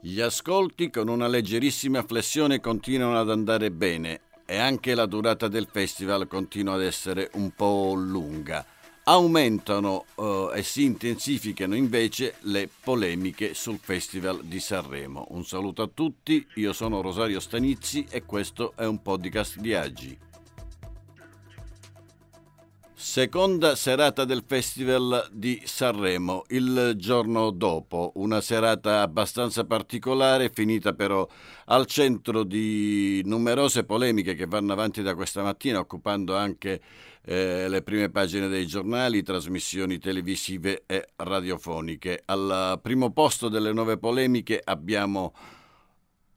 Gli ascolti con una leggerissima flessione continuano ad andare bene e anche la durata del festival continua ad essere un po' lunga. Aumentano eh, e si intensificano invece le polemiche sul Festival di Sanremo. Un saluto a tutti, io sono Rosario Stanizzi e questo è un podcast di Aggi. Seconda serata del Festival di Sanremo, il giorno dopo, una serata abbastanza particolare, finita però al centro di numerose polemiche che vanno avanti da questa mattina, occupando anche eh, le prime pagine dei giornali, trasmissioni televisive e radiofoniche. Al primo posto delle nuove polemiche abbiamo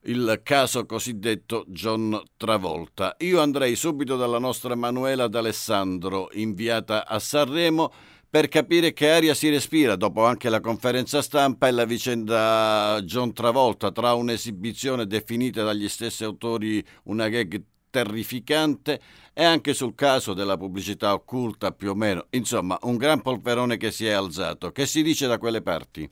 il caso cosiddetto John Travolta. Io andrei subito dalla nostra Manuela D'Alessandro, inviata a Sanremo, per capire che aria si respira dopo anche la conferenza stampa e la vicenda John Travolta, tra un'esibizione definita dagli stessi autori una gag terrificante e anche sul caso della pubblicità occulta più o meno. Insomma, un gran polverone che si è alzato. Che si dice da quelle parti?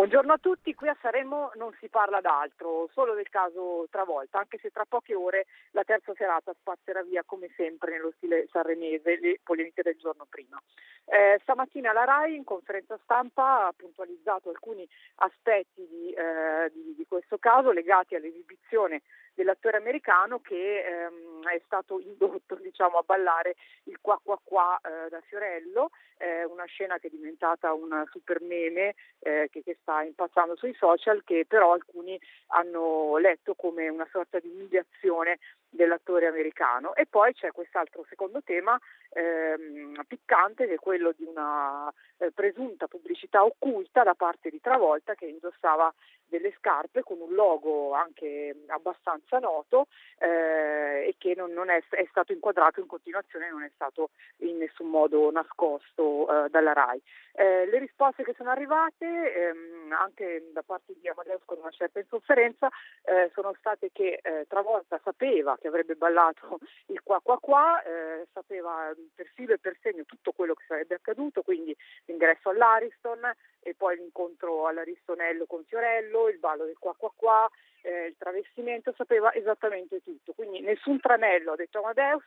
Buongiorno a tutti, qui a Saremo non si parla d'altro, solo del caso Travolta, anche se tra poche ore la terza serata spazzerà via come sempre nello stile sanremese le polemiche del giorno prima. Eh, stamattina la RAI in conferenza stampa ha puntualizzato alcuni aspetti di, eh, di, di questo caso legati all'esibizione dell'attore americano che ehm, è stato indotto diciamo, a ballare il qua qua qua eh, da Fiorello, eh, una scena che è diventata un super meme eh, che, che, sta impazzando sui social, che però alcuni hanno letto come una sorta di umiliazione dell'attore americano. E poi c'è quest'altro secondo tema ehm, piccante che è quello di una eh, presunta pubblicità occulta da parte di Travolta che indossava delle scarpe con un logo anche abbastanza noto eh, e che non, non è, è, stato inquadrato in continuazione, non è stato in nessun modo nascosto eh, dalla RAI. Eh, le risposte che sono arrivate ehm, anche da parte di Amadeus con una certa insofferenza eh, sono state che eh, Travolta sapeva che avrebbe ballato il qua qua qua, eh, sapeva per filo e per segno tutto quello che sarebbe accaduto, quindi l'ingresso all'Ariston e poi l'incontro all'Aristonello con Fiorello, il ballo del qua qua qua, eh, il travestimento, sapeva esattamente tutto, quindi nessun tranello, ha detto Amadeus,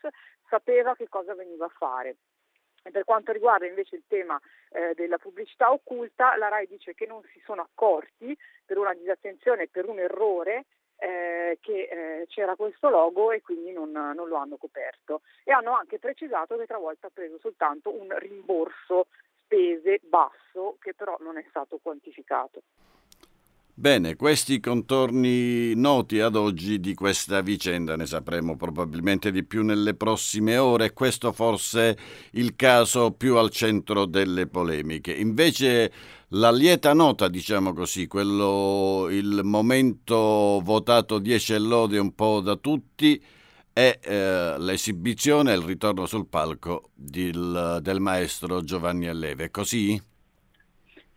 sapeva che cosa veniva a fare. E per quanto riguarda invece il tema eh, della pubblicità occulta, la RAI dice che non si sono accorti per una disattenzione, per un errore, eh, che eh, c'era questo logo e quindi non, non, lo hanno coperto. E hanno anche precisato che travolta ha preso soltanto un rimborso spese basso che però non è stato quantificato. Bene, questi contorni noti ad oggi di questa vicenda ne sapremo probabilmente di più nelle prossime ore. Questo forse il caso più al centro delle polemiche. Invece la lieta nota, diciamo così, quello il momento votato 10 e lode un po' da tutti è eh, l'esibizione il ritorno sul palco del, del maestro Giovanni Alleve. Così?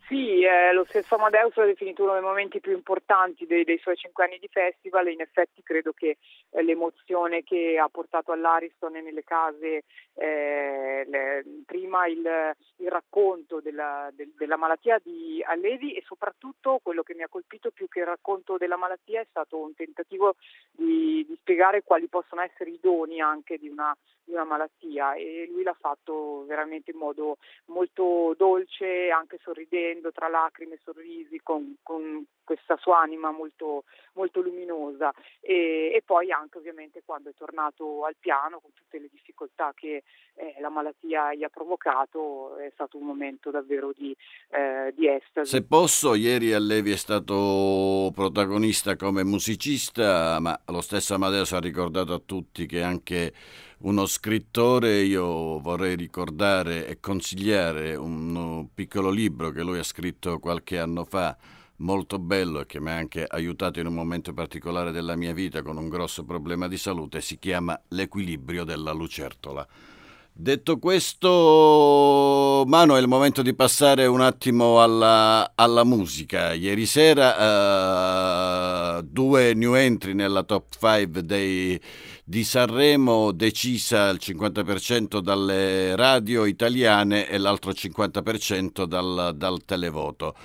Sì, eh, lo stesso Amadeus l'ha definito uno dei momenti più importanti dei, dei suoi cinque anni di festival e in effetti credo che eh, l'emozione che ha portato all'Ariston e nelle case, eh, le, prima il, il racconto della, del, della, malattia di Allevi e soprattutto quello che mi ha colpito più che il racconto della malattia è stato un tentativo di, di spiegare quali possono essere i doni anche di una, di una malattia e lui l'ha fatto veramente in modo molto dolce, anche sorridendo tra lacrime e sorrisi con, con questa sua anima molto, molto luminosa e, e, poi anche ovviamente quando è tornato al piano con tutte le difficoltà che eh, la malattia gli ha provocato è stato un momento davvero di, eh, di estasi. Se posso, ieri Allevi è stato protagonista come musicista, ma lo stesso Amadeus ha ricordato a tutti che anche uno scrittore, io vorrei ricordare e consigliare un piccolo libro che lui ha scritto qualche anno fa, molto bello e che mi ha anche aiutato in un momento particolare della mia vita con un grosso problema di salute, si chiama L'equilibrio della lucertola. Detto questo, Mano, è il momento di passare un attimo alla, alla musica. Ieri sera uh, due new entry nella top 5 dei, di Sanremo, decisa il 50% dalle radio italiane e l'altro 50% dal, dal televoto.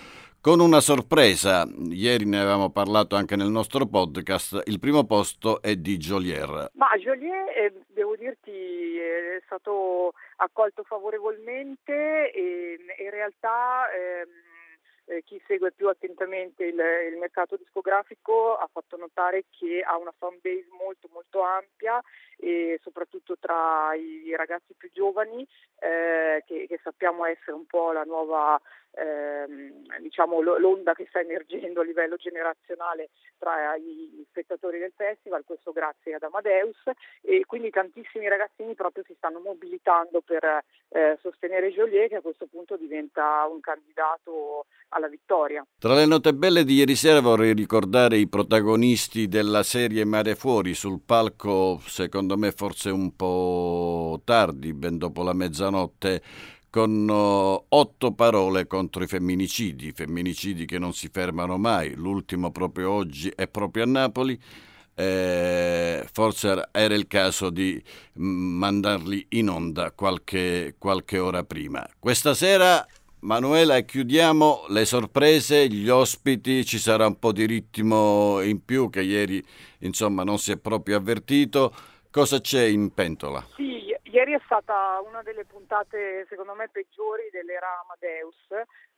Con una sorpresa. Ieri ne avevamo parlato anche nel nostro podcast. Il primo posto è di Joliet. Ma Joliet, eh, devo dirti, è stato accolto favorevolmente e in realtà... Eh, eh, chi segue più attentamente il, il, mercato discografico ha fatto notare che ha una fan base molto molto ampia e soprattutto tra i ragazzi più giovani eh, che, che, sappiamo essere un po' la nuova ehm, diciamo l'onda che sta emergendo a livello generazionale tra gli spettatori del festival, questo grazie ad Amadeus e quindi tantissimi ragazzini proprio si stanno mobilitando per eh, sostenere Joliet che a questo punto diventa un candidato alla vittoria. Tra le note belle di ieri sera vorrei ricordare i protagonisti della serie Mare Fuori sul palco, secondo me forse un po' tardi, ben dopo la mezzanotte, con uh, otto parole contro i femminicidi, femminicidi che non si fermano mai, l'ultimo proprio oggi è proprio a Napoli. Eh, forse era il caso di mm, mandarli in onda qualche, qualche ora prima. Questa sera Manuela, chiudiamo le sorprese, gli ospiti, ci sarà un po' di ritmo in più che ieri insomma non si è proprio avvertito. Cosa c'è in pentola? Sì, ieri è stata una delle puntate secondo me peggiori dell'era Amadeus,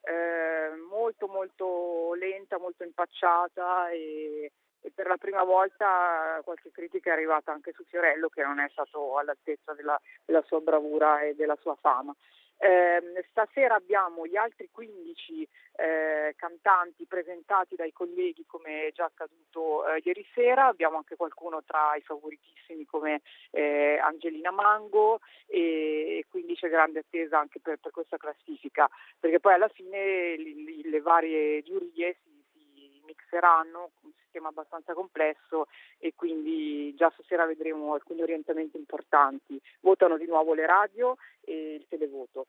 eh, molto molto lenta, molto impacciata e, e, per la prima volta qualche critica è arrivata anche su Fiorello che non è stato all'altezza della, della sua bravura e della sua fama. Eh, stasera abbiamo gli altri 15 eh, cantanti presentati dai colleghi come è già accaduto eh, ieri sera, abbiamo anche qualcuno tra i favoritissimi come eh, Angelina Mango e, e, quindi c'è grande attesa anche per, per, questa classifica, perché poi alla fine le, le varie giurie si mixeranno, sistema abbastanza complesso e quindi già stasera vedremo alcuni orientamenti importanti. Votano di nuovo le radio e il televoto.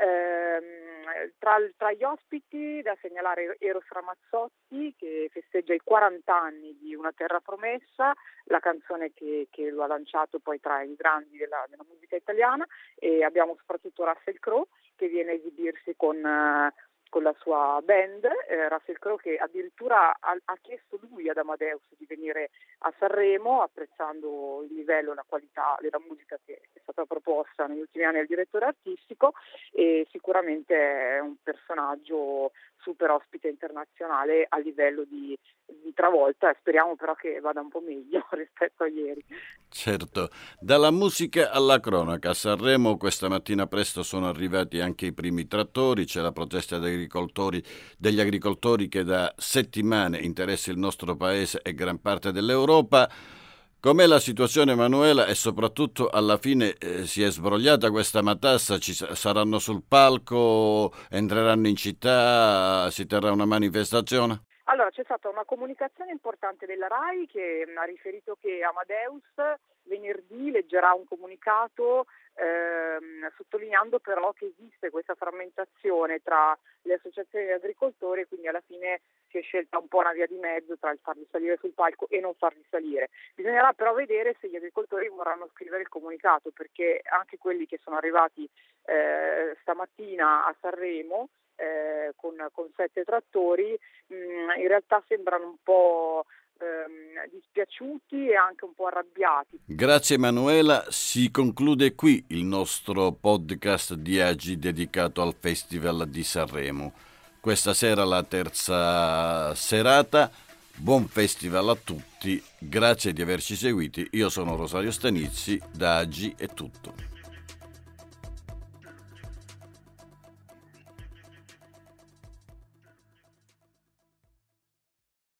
Eh, tra, tra, gli ospiti da segnalare Eros Ramazzotti che festeggia i 40 anni di Una terra promessa, la canzone che, che lo ha lanciato poi tra i grandi della, della musica italiana e abbiamo soprattutto Russell Crowe che viene a esibirsi con uh, con la sua band, eh, Russell Crowe che addirittura ha, ha, chiesto lui ad Amadeus di venire a Sanremo apprezzando il livello e la qualità della musica che è stata proposta negli ultimi anni al direttore artistico e sicuramente è un personaggio super ospite internazionale a livello di, di travolta e speriamo però che vada un po' meglio rispetto a ieri. Certo, dalla musica alla cronaca, a Sanremo questa mattina presto sono arrivati anche i primi trattori, c'è la protesta degli agricoltori, degli agricoltori che da settimane interessa il nostro paese e gran parte dell'Europa. Com'è la situazione Emanuela? E soprattutto alla fine eh, si è sbrogliata questa matassa, ci saranno sul palco, entreranno in città, si terrà una manifestazione? Allora c'è stata una comunicazione importante della RAI che ha riferito che Amadeus venerdì leggerà un comunicato ehm, sottolineando però che esiste questa frammentazione tra le associazioni di agricoltori e quindi alla fine si è scelta un po' una via di mezzo tra il farli salire sul palco e non farli salire. Bisognerà però vedere se gli agricoltori vorranno scrivere il comunicato perché anche quelli che sono arrivati eh, stamattina a Sanremo eh, con, con, sette trattori mh, mm, in realtà sembrano un po' ehm, dispiaciuti e anche un po' arrabbiati. Grazie Emanuela, si conclude qui il nostro podcast di Agi dedicato al Festival di Sanremo. Questa sera la terza serata. Buon festival a tutti, grazie di averci seguiti. Io sono Rosario Stanizzi, da Agi è tutto.